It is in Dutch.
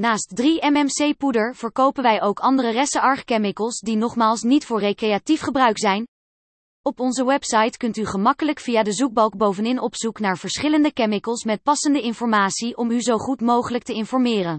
Naast 3-MMC-poeder verkopen wij ook andere ressen chemicals die nogmaals niet voor recreatief gebruik zijn. Op onze website kunt u gemakkelijk via de zoekbalk bovenin opzoek naar verschillende chemicals met passende informatie om u zo goed mogelijk te informeren.